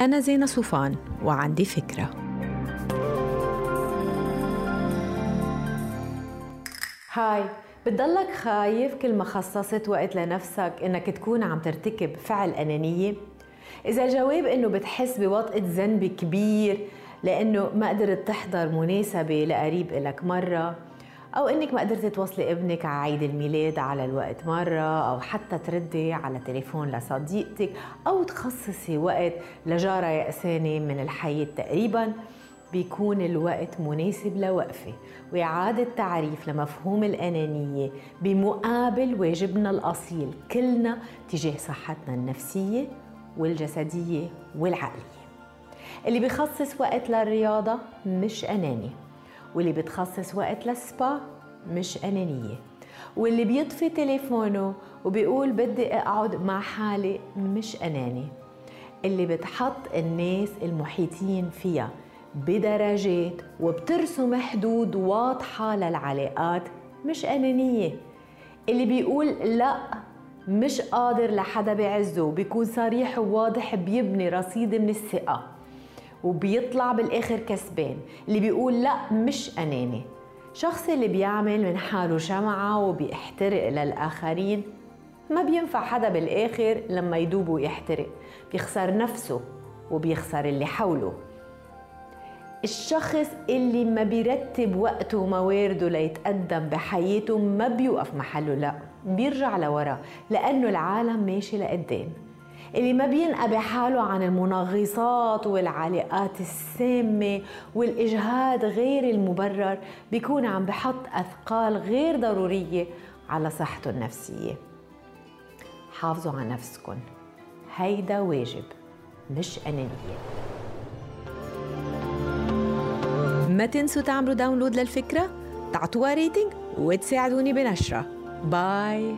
أنا زينة صوفان وعندي فكرة. هاي بتضلك خايف كل ما خصصت وقت لنفسك إنك تكون عم ترتكب فعل أنانية؟ إذا الجواب إنه بتحس بوطئة ذنب كبير لإنه ما قدرت تحضر مناسبة لقريب إلك مرة أو إنك ما قدرتي توصلي ابنك على عيد الميلاد على الوقت مرة أو حتى تردي على تليفون لصديقتك أو تخصصي وقت لجارة يأسانة من الحي تقريبا بيكون الوقت مناسب لوقفة وإعادة تعريف لمفهوم الأنانية بمقابل واجبنا الأصيل كلنا تجاه صحتنا النفسية والجسدية والعقلية. اللي بيخصص وقت للرياضة مش أناني. واللي بتخصص وقت للسبا مش أنانية. واللي بيطفي تليفونه وبيقول بدي أقعد مع حالي مش أناني. اللي بتحط الناس المحيطين فيها بدرجات وبترسم حدود واضحة للعلاقات مش أنانية. اللي بيقول لا مش قادر لحدا بعزه بيكون صريح وواضح بيبني رصيد من الثقة. وبيطلع بالآخر كسبان. اللي بيقول لا مش أناني. شخص اللي بيعمل من حاله شمعة وبيحترق للآخرين ما بينفع حدا بالآخر لما يدوب ويحترق. بيخسر نفسه وبيخسر اللي حوله. الشخص اللي ما بيرتب وقته وموارده ليتقدم بحياته ما بيوقف محله لا بيرجع لورا لأنه العالم ماشي لقدام. اللي ما بينقى حاله عن المنغصات والعلاقات السامة والإجهاد غير المبرر بيكون عم بحط أثقال غير ضرورية على صحته النفسية. حافظوا على نفسكن. هيدا واجب مش أنانية. ما تنسوا تعملوا download للفكرة تعطوها rating وتساعدوني بنشره. bye.